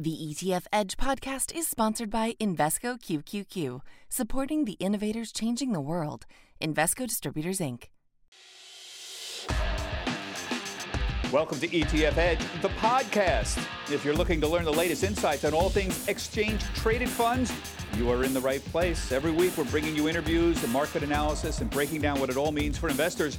The ETF Edge podcast is sponsored by Invesco QQQ, supporting the innovators changing the world. Invesco Distributors, Inc. Welcome to ETF Edge, the podcast. If you're looking to learn the latest insights on all things exchange traded funds, you are in the right place. Every week, we're bringing you interviews and market analysis and breaking down what it all means for investors.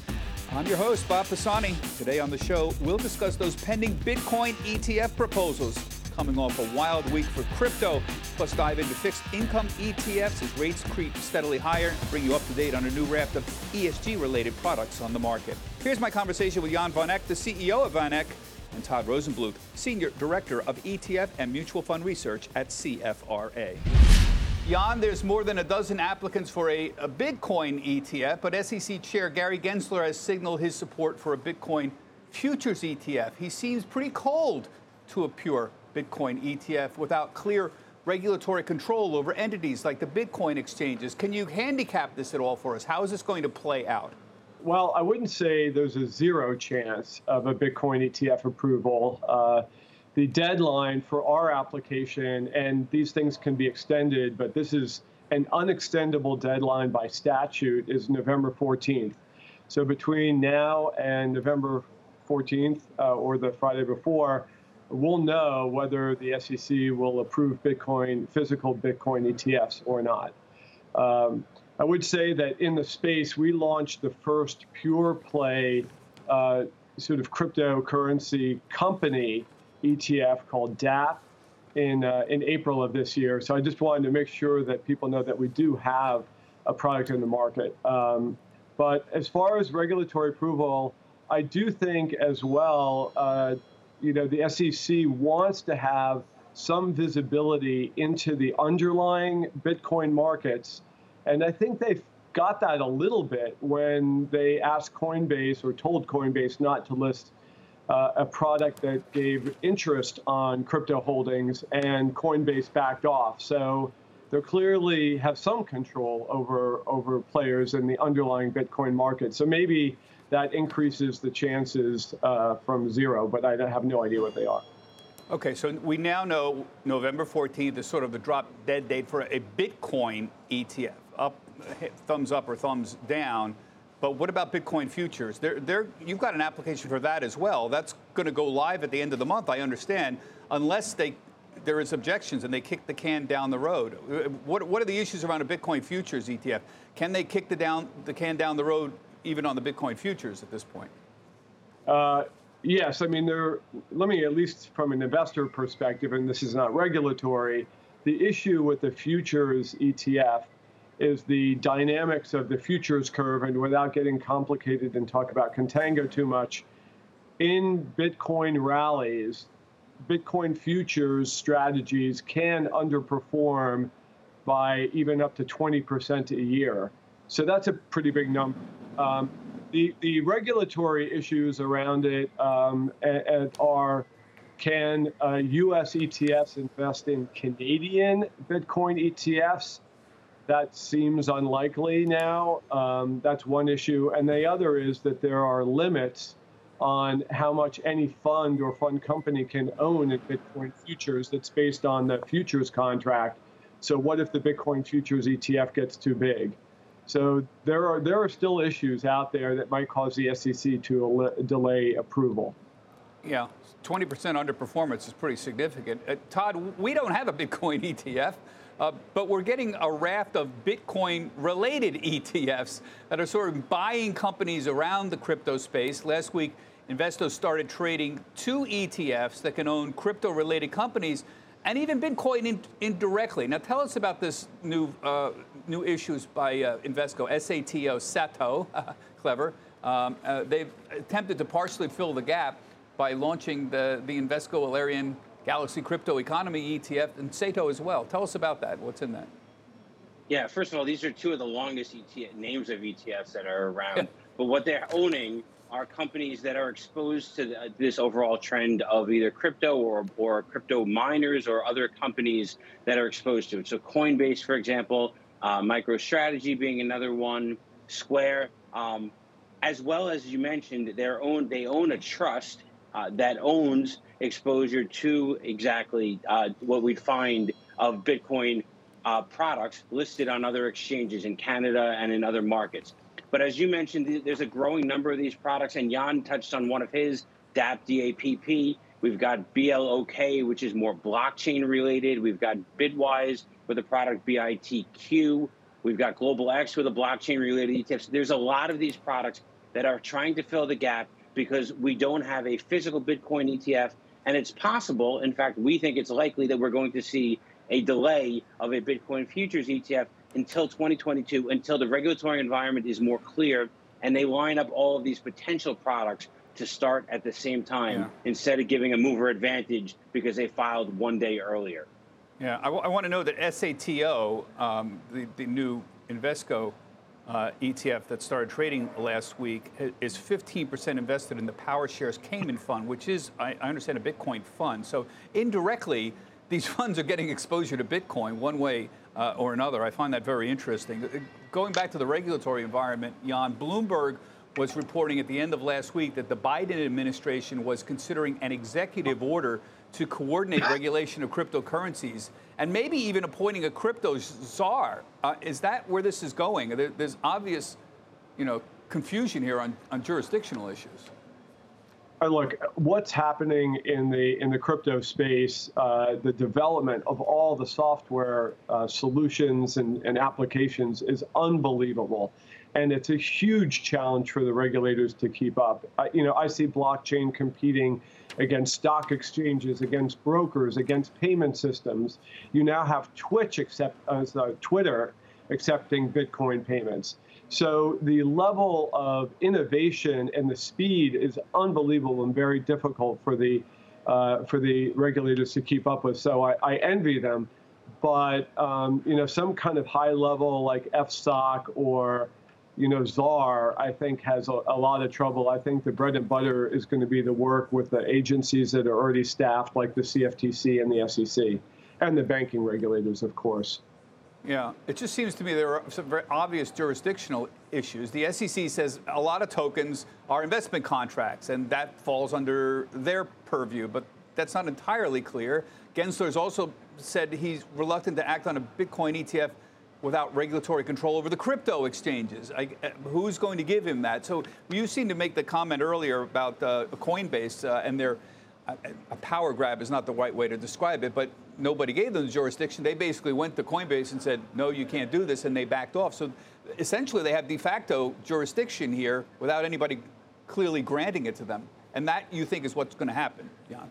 I'm your host, Bob Pisani. Today on the show, we'll discuss those pending Bitcoin ETF proposals coming off a wild week for crypto. Plus, dive into fixed income ETFs as rates creep steadily higher. Bring you up to date on a new raft of ESG related products on the market. Here's my conversation with Jan van Eck, the CEO of Van Eck, and Todd Rosenbluth, Senior Director of ETF and Mutual Fund Research at CFRA. Jan, there's more than a dozen applicants for a, a, Bitcoin ETF, but SEC Chair Gary Gensler has signaled his support for a Bitcoin futures ETF. He seems pretty cold to a pure Bitcoin ETF without clear regulatory control over entities like the Bitcoin exchanges. Can you handicap this at all for us? How is this going to play out? Well, I wouldn't say there's a zero chance of a Bitcoin ETF approval. Uh, the deadline for our application, and these things can be extended, but this is an unextendable deadline by statute, is November 14th. So between now and November 14th uh, or the Friday before, we'll know whether the SEC will approve Bitcoin, physical Bitcoin ETFs or not. Um, I would say that in the space, we launched the first pure play uh, sort of cryptocurrency company ETF called DApp in, uh, in April of this year. So I just wanted to make sure that people know that we do have a product in the market. Um, but as far as regulatory approval, I do think as well uh, you know, the SEC wants to have some visibility into the underlying Bitcoin markets. And I think they've got that a little bit when they asked Coinbase or told Coinbase not to list uh, a product that gave interest on crypto holdings, and Coinbase backed off. So they clearly have some control over over players in the underlying Bitcoin market. So maybe that increases the chances uh, from zero, but I have no idea what they are. Okay, so we now know November 14th is sort of the drop dead date for a Bitcoin ETF. Up, thumbs up or thumbs down. But what about Bitcoin futures? They're, they're, you've got an application for that as well. That's going to go live at the end of the month, I understand, unless they there is objections and they kick the can down the road. What, what are the issues around a Bitcoin futures ETF? Can they kick the down the can down the road even on the Bitcoin futures at this point? Uh, yes, I mean, there. Let me at least from an investor perspective, and this is not regulatory. The issue with the futures ETF is the dynamics of the futures curve, and without getting complicated and talk about contango too much, in Bitcoin rallies, Bitcoin futures strategies can underperform by even up to 20% a year. So that's a pretty big number. Um, the, the regulatory issues around it um, are can uh, US ETFs invest in Canadian Bitcoin ETFs? That seems unlikely now. Um, that's one issue. And the other is that there are limits on how much any fund or fund company can own in Bitcoin futures that's based on the futures contract. So, what if the Bitcoin futures ETF gets too big? So there are there are still issues out there that might cause the SEC to delay approval. Yeah, 20% underperformance is pretty significant. Uh, Todd, we don't have a Bitcoin ETF, uh, but we're getting a raft of Bitcoin related ETFs that are sort of buying companies around the crypto space. Last week, Invesco started trading two ETFs that can own crypto related companies and even Bitcoin in, indirectly. Now, tell us about this new uh, new issues by uh, Invesco, SATO, SATO, clever. Um, uh, they've attempted to partially fill the gap by launching the, the Invesco Alerian Galaxy Crypto Economy ETF and SATO as well. Tell us about that. What's in that? Yeah, first of all, these are two of the longest ETF, names of ETFs that are around. but what they're owning are companies that are exposed to the, this overall trend of either crypto or, or crypto miners or other companies that are exposed to it. So Coinbase, for example, uh, MicroStrategy being another one, Square, um, as well as you mentioned, their own they own a trust uh, that owns exposure to exactly uh, what we'd find of Bitcoin uh, products listed on other exchanges in Canada and in other markets. But as you mentioned, there's a growing number of these products, and Jan touched on one of his, DAP, DAPP. We've got BLOK, which is more blockchain related. We've got Bitwise with the product BITQ. We've got Global X with a blockchain related ETFs. There's a lot of these products that are trying to fill the gap because we don't have a physical Bitcoin ETF. And it's possible, in fact, we think it's likely that we're going to see a delay of a Bitcoin futures ETF until 2022, until the regulatory environment is more clear and they line up all of these potential products to start at the same time yeah. instead of giving a mover advantage because they filed one day earlier. Yeah, I, w- I want to know that SATO, um, the, the new Invesco uh, ETF that started trading last week, is 15% invested in the PowerShares Cayman Fund, which is, I, I understand, a Bitcoin fund. So indirectly, these funds are getting exposure to Bitcoin one way uh, or another. I find that very interesting. Going back to the regulatory environment, Jan, Bloomberg was reporting at the end of last week that the Biden administration was considering an executive order to coordinate regulation of cryptocurrencies and maybe even appointing a crypto czar. Uh, is that where this is going? There, there's obvious, you know, confusion here on, on jurisdictional issues. Uh, look, what's happening in the in the crypto space, uh, the development of all the software uh, solutions and, and applications is unbelievable and it's a huge challenge for the regulators to keep up. Uh, you know, I see blockchain competing against stock exchanges, against brokers, against payment systems. You now have Twitch accept uh, Twitter accepting Bitcoin payments. So the level of innovation and the speed is unbelievable and very difficult for the uh, for the regulators to keep up with. So I, I envy them, but um, you know some kind of high level like FSOC or you know, czar, I think, has a, a, lot of trouble. I think the bread and butter is going to be the work with the agencies that are already staffed, like the CFTC and the SEC, and the banking regulators, of course. Yeah, it just seems to me there are some very obvious jurisdictional issues. The SEC says a lot of tokens are investment contracts, and that falls under their purview, but that's not entirely clear. Gensler's also said he's reluctant to act on a Bitcoin ETF without regulatory control over the crypto exchanges. I, uh, who's going to give him that? So you seem to make the comment earlier about uh, Coinbase uh, and their uh, a power grab is not the right way to describe it, but nobody gave them the jurisdiction. They basically went to Coinbase and said, "No, you can't do this," and they backed off. So essentially, they have de facto jurisdiction here without anybody clearly granting it to them. And that you think is what's going to happen, Jan?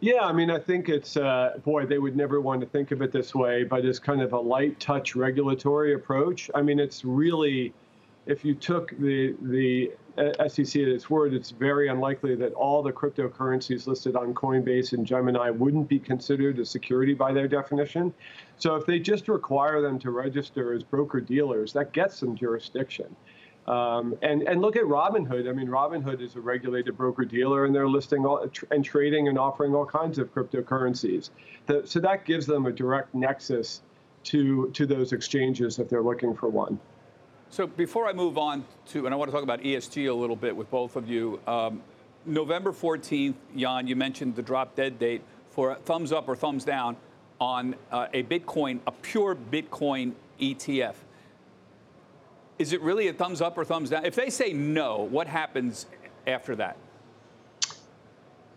Yeah, I mean, I think it's, uh, boy, they would never want to think of it this way, but it's kind of a light touch regulatory approach. I mean, it's really, if you took the, the uh, SEC at its word, it's very unlikely that all the cryptocurrencies listed on Coinbase and Gemini wouldn't be considered a security by their definition. So if they just require them to register as broker dealers, that gets them jurisdiction. Um, and and look at Robinhood. I mean, Robinhood is a regulated broker dealer, and they're listing all, and trading and offering all kinds of cryptocurrencies. So that gives them a direct nexus to to those exchanges if they're looking for one. So before I move on to, and I want to talk about ESG a little bit with both of you. Um, November 14th, Jan, you mentioned the drop dead date for thumbs up or thumbs down on uh, a Bitcoin, a pure Bitcoin ETF is it really a thumbs up or thumbs down? If they say no, what happens after that?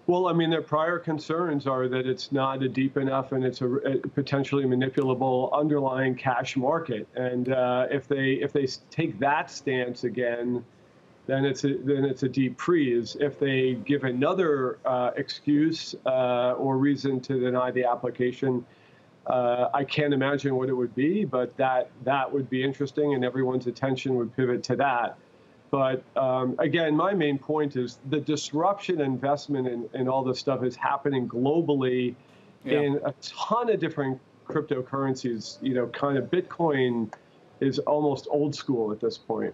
Well, I mean, their prior concerns are that it's not a deep enough and it's a, potentially manipulable underlying cash market. And uh, if they if they take that stance again, then it's a then it's a deep freeze. If they give another uh, excuse uh, or reason to deny the application, uh, I can't imagine what it would be, but that that would be interesting, and everyone's attention would pivot to that. But um, again, my main point is the disruption investment in, in all this stuff is happening globally yeah. in a ton of different cryptocurrencies. You know, kind of Bitcoin is almost old school at this point.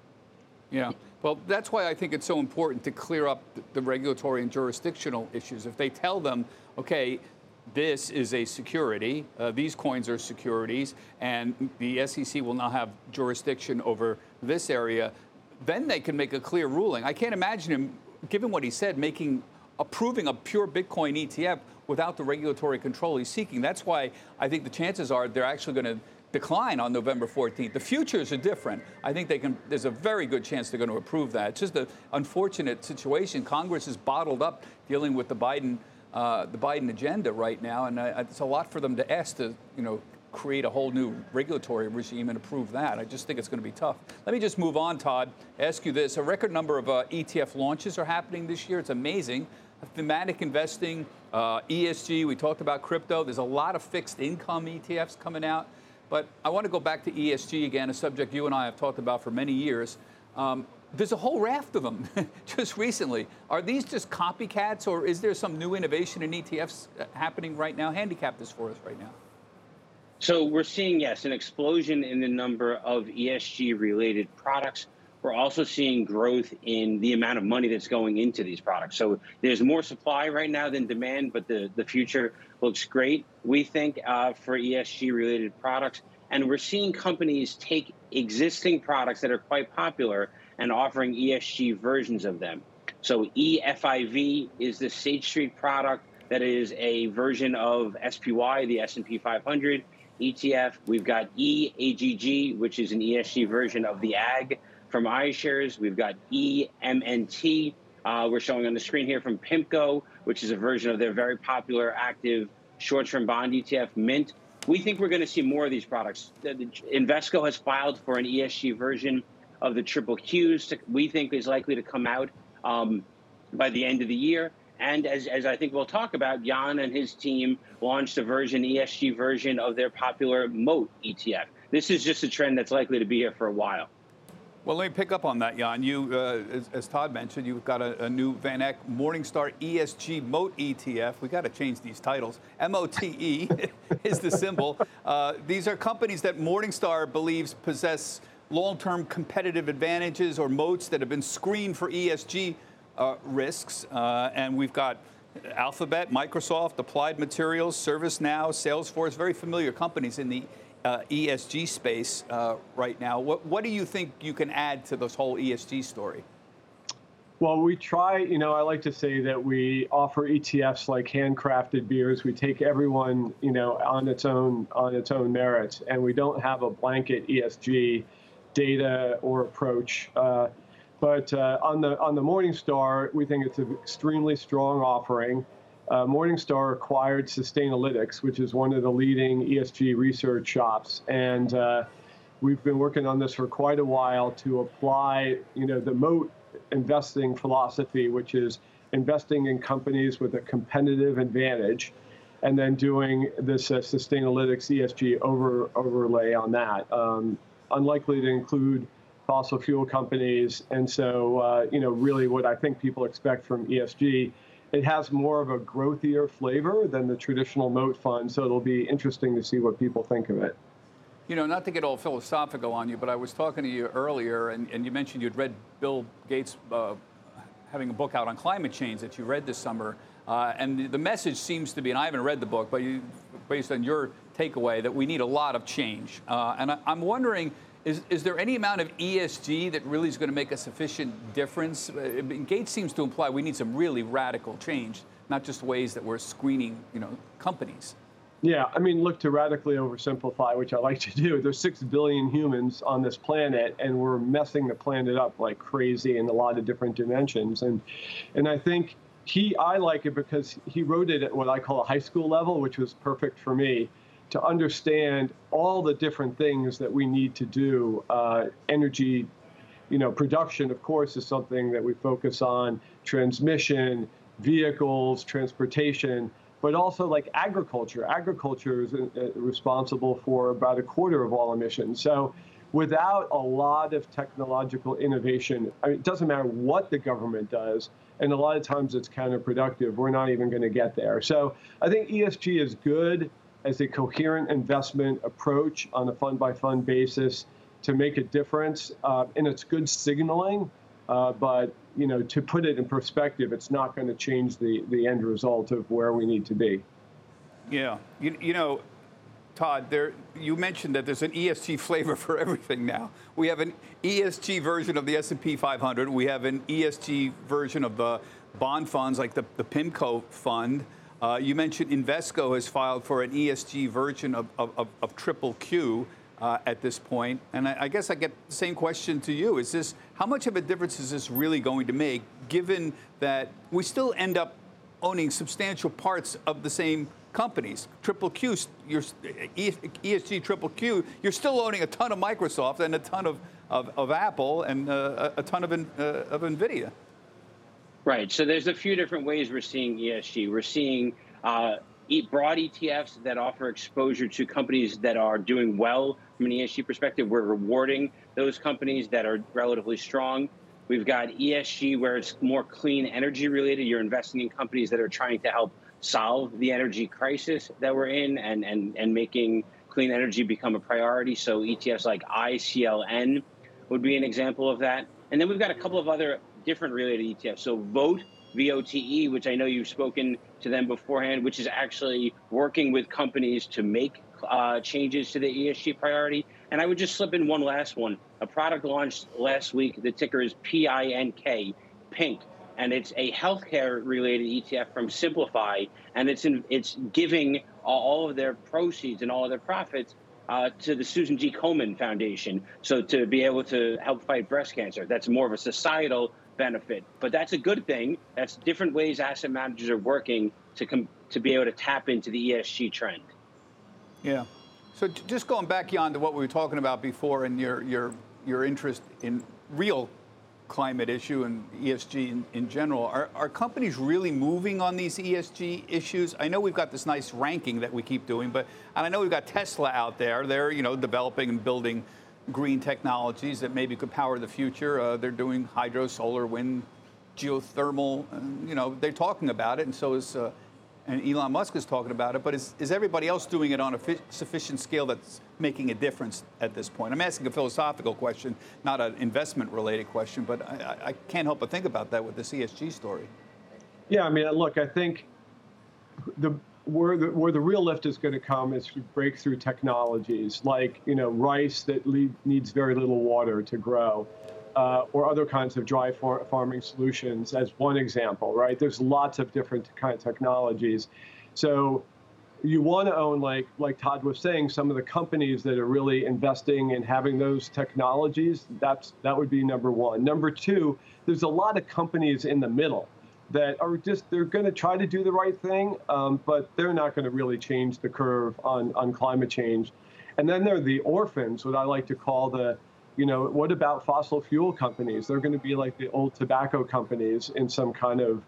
Yeah. Well, that's why I think it's so important to clear up the regulatory and jurisdictional issues. If they tell them, okay, this is a security. Uh, these coins are securities, and the SEC will now have jurisdiction over this area. Then they can make a clear ruling. I can't imagine him, given what he said, making approving a pure Bitcoin ETF without the regulatory control he's seeking. That's why I think the chances are they're actually going to decline on November 14th. The futures are different. I think they can. There's a very good chance they're going to approve that. It's just an unfortunate situation. Congress is bottled up dealing with the Biden, uh, the Biden agenda right now, and uh, it's a lot for them to ask to, you know, create a whole new regulatory regime and approve that. I just think it's going to be tough. Let me just move on, Todd. Ask you this: a record number of uh, ETF launches are happening this year. It's amazing. Thematic investing, uh, ESG. We talked about crypto. There's a lot of fixed income ETFs coming out. But I want to go back to ESG again, a subject you and I have talked about for many years. Um, there's a whole raft of them just recently. Are these just copycats, or is there some new innovation in ETFs uh, happening right now? Handicap this for us right now. So we're seeing, yes, an explosion in the number of ESG related products. We're also seeing growth in the amount of money that's going into these products. So there's more supply right now than demand, but the, the future looks great, we think, uh, for ESG related products. And we're seeing companies take existing products that are quite popular and offering ESG versions of them. So EFIV is the State Street product that is a version of SPY, the S&P 500. ETF. We've got EAGG, which is an ESG version of the AG from iShares. We've got EMNT. Uh, we're showing on the screen here from PIMCO, which is a version of their very popular active short-term bond ETF, Mint. We think we're going to see more of these products. Invesco has filed for an ESG version of the triple Qs. We think is likely to come out um, by the end of the year. And as, as I think we'll talk about, Jan and his team launched a version, ESG version of their popular Moat ETF. This is just a trend that's likely to be here for a while. Well, let me pick up on that, Jan. You, uh, as, as, Todd mentioned, you've got a, a, new Van Eck Morningstar ESG Moat ETF. We got to change these titles. M-O-T-E is the symbol. Uh, these are companies that Morningstar believes possess long-term competitive advantages or moats that have been screened for ESG uh, risks, uh, and we've got Alphabet, Microsoft, Applied Materials, ServiceNow, Salesforce, very familiar companies in the uh, ESG space uh, right now. What, what do you think you can add to this whole ESG story? Well, we try, you know, I like to say that we offer ETFs like handcrafted beers. We take everyone, you know, on its own on its own merits, and we don't have a blanket ESG data or approach. Uh, but uh, on the on the Morningstar, we think it's an extremely strong offering. Uh, Morningstar acquired Sustainalytics, which is one of the leading ESG research shops, and uh, we've been working on this for quite a while to apply, you know, the moat investing philosophy, which is investing in companies with a competitive advantage, and then doing this uh, Sustainalytics ESG over overlay on that. Um, unlikely to include fossil fuel companies. And so, uh, you know, really what I think people expect from ESG, it has more of a growthier flavor than the traditional moat fund. So it'll be interesting to see what people think of it. You know, not to get all philosophical on you, but I was talking to you earlier, and, and you mentioned you'd read Bill Gates uh, having a book out on climate change that you read this summer. Uh, and the, message seems to be, and I haven't read the book, but you, based on your takeaway, that we need a lot of change. Uh, and I, I'm wondering, is, is there any amount of ESG that really is going to make a sufficient difference? Uh, Gates seems to imply we need some really radical change, not just ways that we're screening, you know, companies. Yeah, I mean, look to radically oversimplify, which I like to do. There's six billion humans on this planet, and we're messing the planet up like crazy in a lot of different dimensions. And and I think he, I like it because he wrote it at what I call a high school level, which was perfect for me to understand all the different things that we need to do. Uh, energy, you know, production, of course, is something that we focus on. Transmission, vehicles, transportation, but also like agriculture. Agriculture is uh, responsible for about a quarter of all emissions. So without a lot of technological innovation, I mean, it doesn't matter what the government does, and a lot of times it's counterproductive. We're not even going to get there. So I think ESG is good as a coherent investment approach on a fund by fund basis to make a difference. Uh, and it's good signaling, uh, but you know, to put it in perspective, it's not going to change the, the end result of where we need to be. Yeah, you, you know, Todd, there you mentioned that there's an ESG flavor for everything now. We have an ESG version of the S&P 500. We have an ESG version of the bond funds like the, the PIMCO fund. Uh, you mentioned Invesco has filed for an ESG version of, of, of Triple Q uh, at this point. And I, I, guess I get the same question to you. Is this, how much of a difference is this really going to make, given that we still end up owning substantial parts of the same companies? Triple Q, your ESG Triple Q, you're still owning a ton of Microsoft and a ton of, of, of Apple and uh, a ton of, uh, of NVIDIA. Right. So there's a few different ways we're seeing ESG. We're seeing uh, broad ETFs that offer exposure to companies that are doing well from an ESG perspective. We're rewarding those companies that are relatively strong. We've got ESG where it's more clean energy related. You're investing in companies that are trying to help solve the energy crisis that we're in and, and, and making clean energy become a priority. So ETFs like ICLN would be an example of that. And then we've got a couple of other different related ETFs. So Vote, VOTE, which I know you've spoken to them beforehand, which is actually working with companies to make uh, changes to the ESG priority. And I would just slip in one last one. A product launched last week. The ticker is PINK, Pink, and it's a healthcare related ETF from Simplify, and it's in, it's giving all of their proceeds and all of their profits uh, to the Susan G. Komen Foundation. So to be able to help fight breast cancer, that's more of a societal benefit. But that's a good thing. That's different ways asset managers are working to com- to be able to tap into the ESG trend. Yeah. So just going back, Jan, to what we were talking about before, and your your your interest in real climate issue and ESG in, in general, are, are companies really moving on these ESG issues? I know we've got this nice ranking that we keep doing, but and I know we've got Tesla out there. They're you know developing and building green technologies that maybe could power the future. Uh, they're doing hydro, solar, wind, geothermal. And, you know, they're talking about it, and so is uh, and Elon Musk is talking about it. But is, is everybody else doing it on a fi- sufficient scale that's making a difference at this point? I'm asking a philosophical question, not an investment-related question. But I, I can't help but think about that with the ESG story. Yeah, I mean, look, I think the where the where the real lift is going to come is breakthrough technologies like you know rice that lead, needs very little water to grow, uh, or other kinds of dry far- farming solutions as one example. Right? There's lots of different kind of technologies, so you want to own like like Todd was saying some of the companies that are really investing in having those technologies. That's that would be number one. Number two, there's a lot of companies in the middle that are just they're going to try to do the right thing, um, but they're not going to really change the curve on on climate change. And then there are the orphans, what I like to call the, you know, what about fossil fuel companies? They're going to be like the old tobacco companies in some kind of,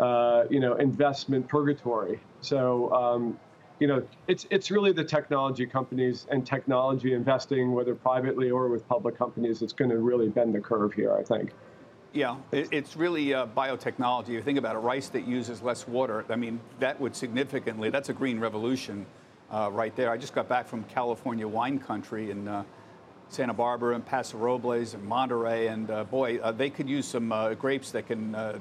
uh, you know, investment purgatory. So, um, you know, it's it's really the technology companies and technology investing, whether privately or with public companies, that's going to really bend the curve here. I think. Yeah, it's really uh, biotechnology. You think about a rice that uses less water. I mean, that would significantly, that's a green revolution uh, right there. I just got back from California wine country in uh, Santa Barbara and Paso Robles and Monterey, and uh, boy, uh, they could use some uh, grapes that can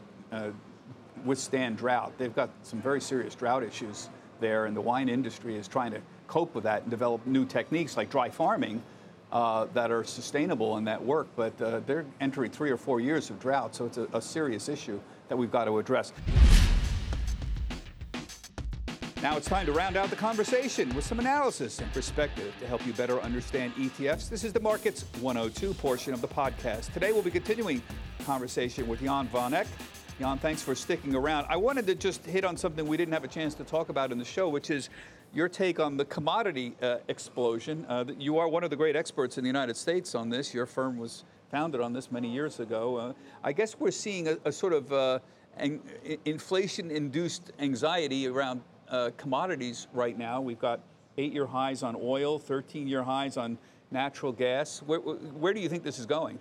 withstand drought. They've got some very serious drought issues there, and the wine industry is trying to cope with that and develop new techniques like dry farming uh, that are sustainable in that work, but uh, they're entering three or four years of drought, so it's a, a serious issue that we've got to address. Now it's time to round out the conversation with some analysis and perspective to help you better understand ETFs. This is the Markets 102 portion of the podcast. Today we'll be continuing conversation with Jan van Eck. Jan, thanks for sticking around. I wanted to just hit on something we didn't have a chance to talk about in the show, which is your take on the commodity uh, explosion. Uh, you are one of the great experts in the United States on this. Your firm was founded on this many years ago. Uh, I guess we're seeing a, a sort of uh, an, inflation-induced anxiety around uh, commodities right now. We've got eight-year highs on oil, 13-year highs on natural gas. Where, where do you think this is going?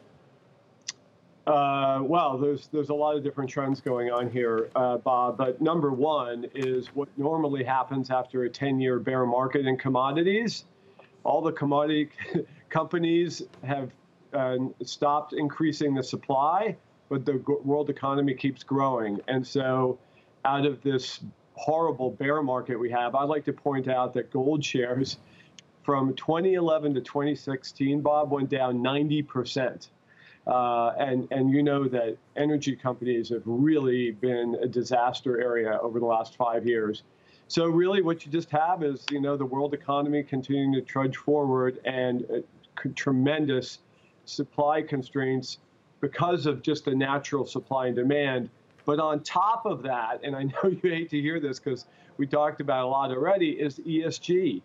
Uh, well, there's there's a lot of different trends going on here, uh, Bob. But number one is what normally happens after a 10-year bear market in commodities. All the commodity companies have uh, stopped increasing the supply, but the world economy keeps growing. And so, out of this horrible bear market we have, I'd like to point out that gold shares from 2011 to 2016, Bob, went down 90 percent. Uh, and and you know that energy companies have really been a disaster area over the last five years. So really, what you just have is you know the world economy continuing to trudge forward and uh, tremendous supply constraints because of just the natural supply and demand. But on top of that, and I know you hate to hear this because we talked about a lot already, is ESG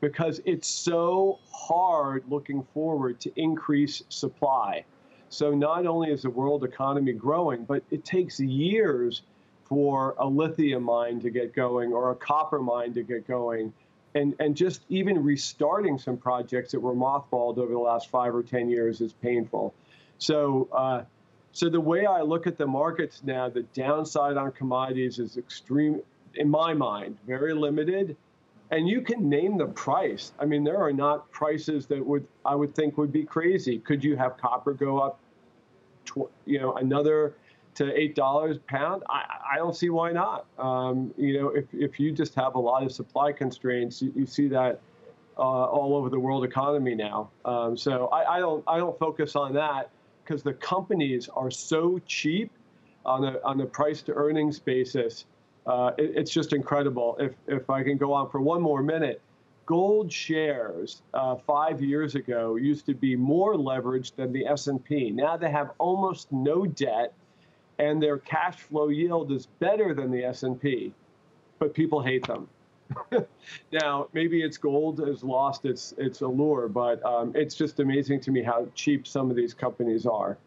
because it's so hard looking forward to increase supply. So not only is the world economy growing, but it takes years for a lithium mine to get going or a copper mine to get going. And, and just even restarting some projects that were mothballed over the last five or 10 years is painful. So, uh, so the way I look at the markets now, the downside on commodities is extreme, in my mind, very limited and you can name the price. I mean, there are not prices that would I would think would be crazy. Could you have copper go up, tw- you know, another to eight dollars pound? I, I don't see why not. Um, you know, if if you just have a lot of supply constraints, you, you see that uh, all over the world economy now. Um, so I, I don't I don't focus on that because the companies are so cheap on a on a price to earnings basis uh, it, it's just incredible. If, if I can go on for one more minute, gold shares uh, five years ago used to be more leveraged than the S&P. Now they have almost no debt, and their cash flow yield is better than the S&P, but people hate them. now maybe it's gold has lost its its allure, but um, it's just amazing to me how cheap some of these companies are.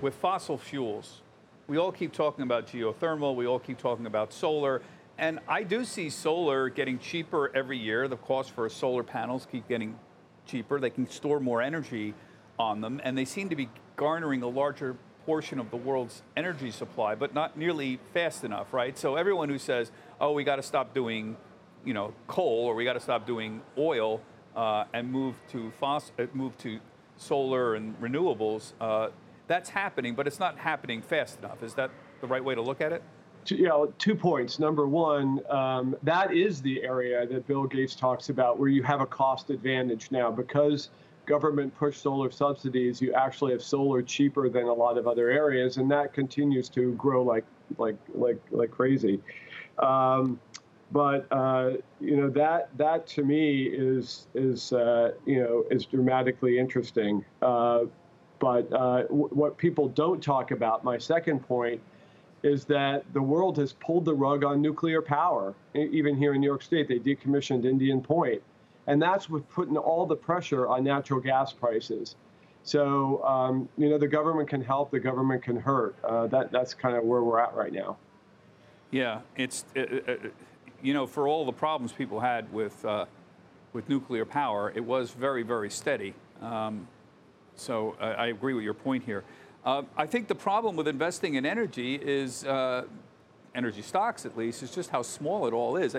With fossil fuels, we all keep talking about geothermal, we all keep talking about solar, and I do see solar getting cheaper every year. The cost for solar panels keep getting cheaper. They can store more energy on them, and they seem to be garnering a larger portion of the world's energy supply, but not nearly fast enough, right? So everyone who says, "Oh, we got to stop doing, you know, coal or we got to stop doing oil uh, and move to uh, move to solar and renewables," uh, that's happening, but it's not happening fast enough. Is that the right way to look at it? You know, two points. Number one, um, that is the area that Bill Gates talks about where you have a cost advantage now because government push solar subsidies. You actually have solar cheaper than a lot of other areas, and that continues to grow like like like like crazy. Um, but uh, you know that that to me is is uh, you know is dramatically interesting. Uh, but uh, w- what people don't talk about, my second point, is that the world has pulled the rug on nuclear power. Even here in New York State, they decommissioned Indian Point. And that's what's putting all the pressure on natural gas prices. So, um, you know, the government can help, the government can hurt. Uh, that, that's kind of where we're at right now. Yeah, it's, uh, uh, you know, for all the problems people had with, uh, with nuclear power, it was very, very steady. Um, so uh, I agree with your point here. Uh, I think the problem with investing in energy is, uh, energy stocks at least, is just how small it all is.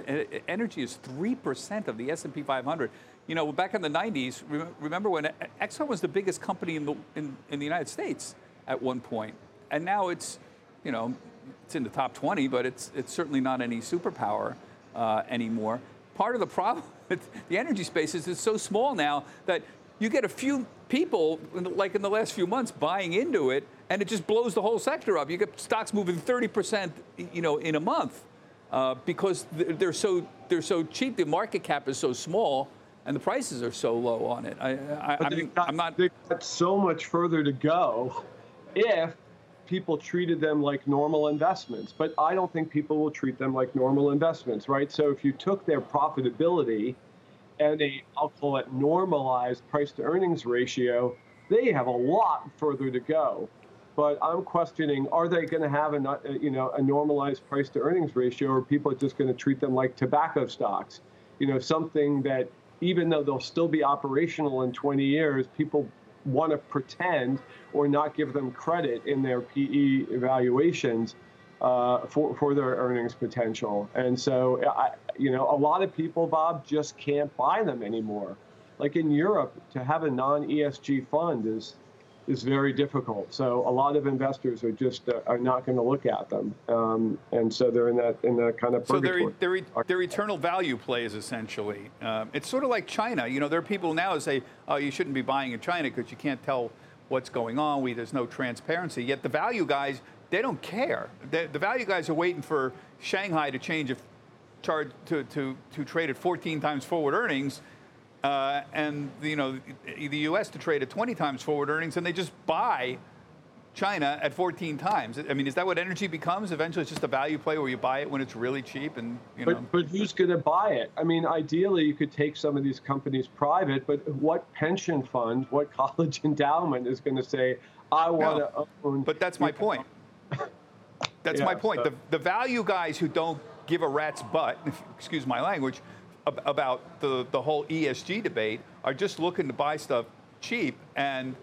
Energy is 3% of the S&P 500. You know, back in the 90s, remember when Exxon was the biggest company in the, in, in the United States at one point. and now it's, you know, it's in the top 20, but it's, it's certainly not any superpower uh, anymore. Part of the problem with the energy space is it's so small now that you get a few people, like in the last few months, buying into it, and it just blows the whole sector up. You get stocks moving 30%, you know, in a month uh, because they're so they're so cheap. The market cap is so small, and the prices are so low on it. I, I, I mean, I'm not. They've got so much further to go if people treated them like normal investments. But I don't think people will treat them like normal investments, right? So if you took their profitability and a I'll call it normalized price to earnings ratio, they have a lot further to go. But I'm questioning: Are they going to have a uh, you know a normalized price to earnings ratio, or people are just going to treat them like tobacco stocks? You know, something that even though they'll still be operational in 20 years, people want to pretend or not give them credit in their PE evaluations uh, for for their earnings potential. And so, I, you know, a lot of people, Bob, just can't buy them anymore. Like in Europe, to have a non-ESG fund is is very difficult. So a lot of investors are just uh, are not going to look at them, um, and so they're in that in that kind of so they're, they're, they're eternal value plays essentially. Um, it's sort of like China. You know, there are people now who say, "Oh, you shouldn't be buying in China because you can't tell what's going on. We there's no transparency. Yet the value guys, they don't care. The, the value guys are waiting for Shanghai to change a charge to, to, to trade at 14 times forward earnings. Uh, and you know the U.S. to trade at 20 times forward earnings, and they just buy China at 14 times. I mean, is that what energy becomes? Eventually, it's just a value play where you buy it when it's really cheap, and you know. But, but who's going to buy it? I mean, ideally, you could take some of these companies private, but what pension fund, what college endowment is going to say, "I want to no, own"? But that's my point. That's yeah, my point. So. The, the value guys who don't give a rat's butt, excuse my language, about the, the whole ESG debate are just looking to buy stuff cheap and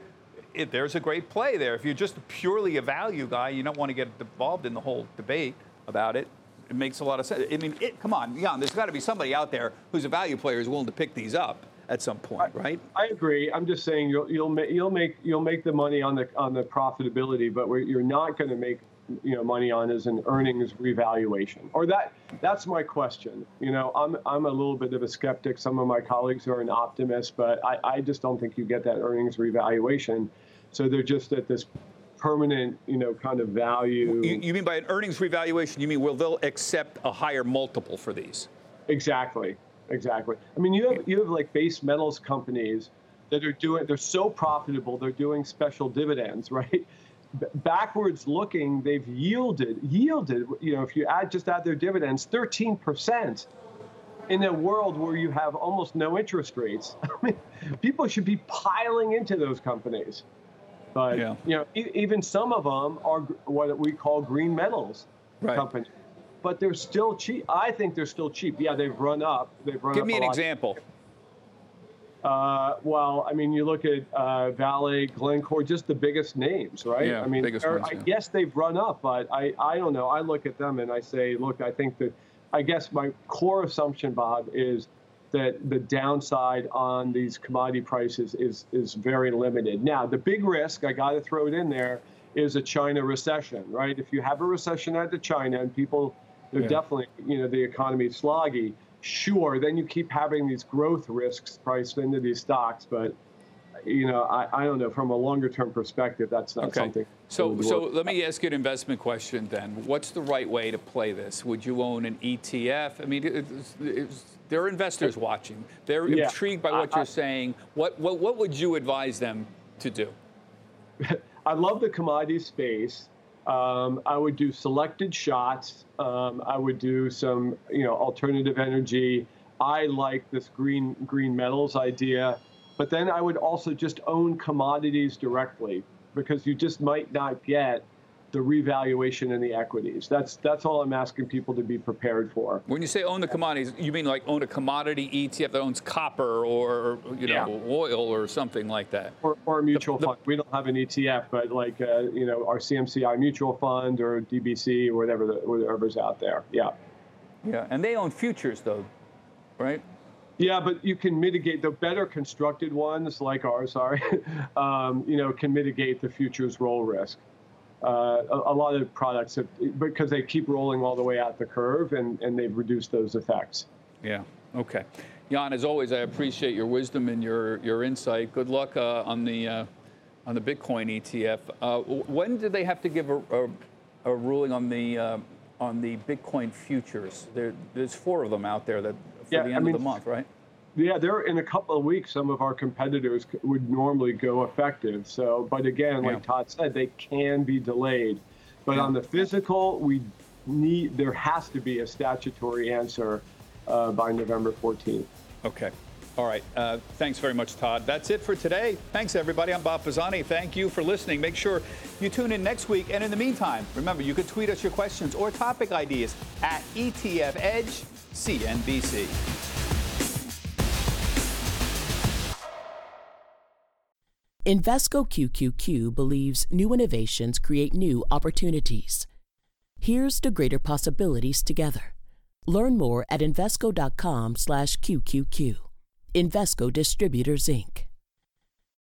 it, there's a great play there. If you're just purely a value guy, you don't want to get involved in the whole debate about it. It makes a lot of sense. I mean, it, come on, Jan, there's got to be somebody out there who's a value player who's willing to pick these up at some point, I, right? I agree. I'm just saying you'll you'll make you'll make you'll make the money on the on the profitability, but you're not going to make you know money on is an earnings revaluation or that that's my question you know i'm i'm a little bit of a skeptic some of my colleagues are an optimist but i, I just don't think you get that earnings revaluation so they're just at this permanent, you know, kind of value. You, you mean by an earnings revaluation? You mean will they'll accept a higher multiple for these? Exactly, exactly. I mean, you have you have like base metals companies that are doing. They're so profitable. They're doing special dividends, right? backwards looking, they've yielded yielded. You know, if you add just add their dividends, 13 percent in a world where you have almost no interest rates. I mean, people should be piling into those companies. But yeah. you know, e- even some of them are what we call green metals right. companies. But they're still cheap. I think they're still cheap. Yeah, they've run up. They've run Give up me an example. Uh, well, I mean, you look at uh, Vale, Glencore, just the biggest names, right? Yeah, I mean, biggest ones, yeah. I guess they've run up, but I, I don't know. I look at them and I say, look, I think that, I guess my core assumption, Bob, is that the downside on these commodity prices is is very limited. Now, the big risk, I got to throw it in there, is a China recession, right? If you have a recession out of China and people, they're yeah. definitely, you know, the economy sloggy, sure, then you keep having these growth risks priced into these stocks, but you know, I, I don't know. From a longer term perspective, that's not okay. something. So, so let me ask you an investment question then. What's the right way to play this? Would you own an ETF? I mean, it's, it's, there are investors watching. They're yeah. intrigued by what I, you're saying. What, what, what would you advise them to do? I love the commodity space. Um, I would do selected shots. Um, I would do some, you know, alternative energy. I like this green green metals idea, but then I would also just own commodities directly because you just might not get the revaluation in the equities. That's that's all I'm asking people to be prepared for. When you say own the commodities, you mean like own a commodity ETF that owns copper or you know yeah. oil or something like that, or, or a mutual the, fund. The, we don't have an ETF, but like uh, you know our CMCI mutual fund or DBC or whatever the, whatever's out there. Yeah. Yeah, and they own futures though, right? Yeah, but you can mitigate the better constructed ones like ours. Sorry, um, you know, can mitigate the futures roll risk uh, a, a, lot of products have, because they keep rolling all the way out the curve and, and they've reduced those effects. Yeah. Okay. Jan, as always, I appreciate your wisdom and your, your insight. Good luck uh, on the uh, on the Bitcoin ETF. Uh, when do they have to give a, a, a ruling on the uh, on the Bitcoin futures? There, there's four of them out there that for yeah, the end I mean, of the month, right? Yeah, they're in a couple of weeks. Some of our competitors would normally go effective. So, but again, like yeah. Todd said, they can be delayed. But yeah. on the physical, we need there has to be a statutory answer uh, by November 14th. Okay. All right. Uh, thanks very much, Todd. That's it for today. Thanks, everybody. I'm Bob Pisani. Thank you for listening. Make sure you tune in next week. And in the meantime, remember, you could tweet us your questions or topic ideas at ETF Edge CNBC. Invesco QQQ believes new innovations create new opportunities. Here's to greater possibilities together. Learn more at Invesco.com/QQQ. Invesco Distributors Inc.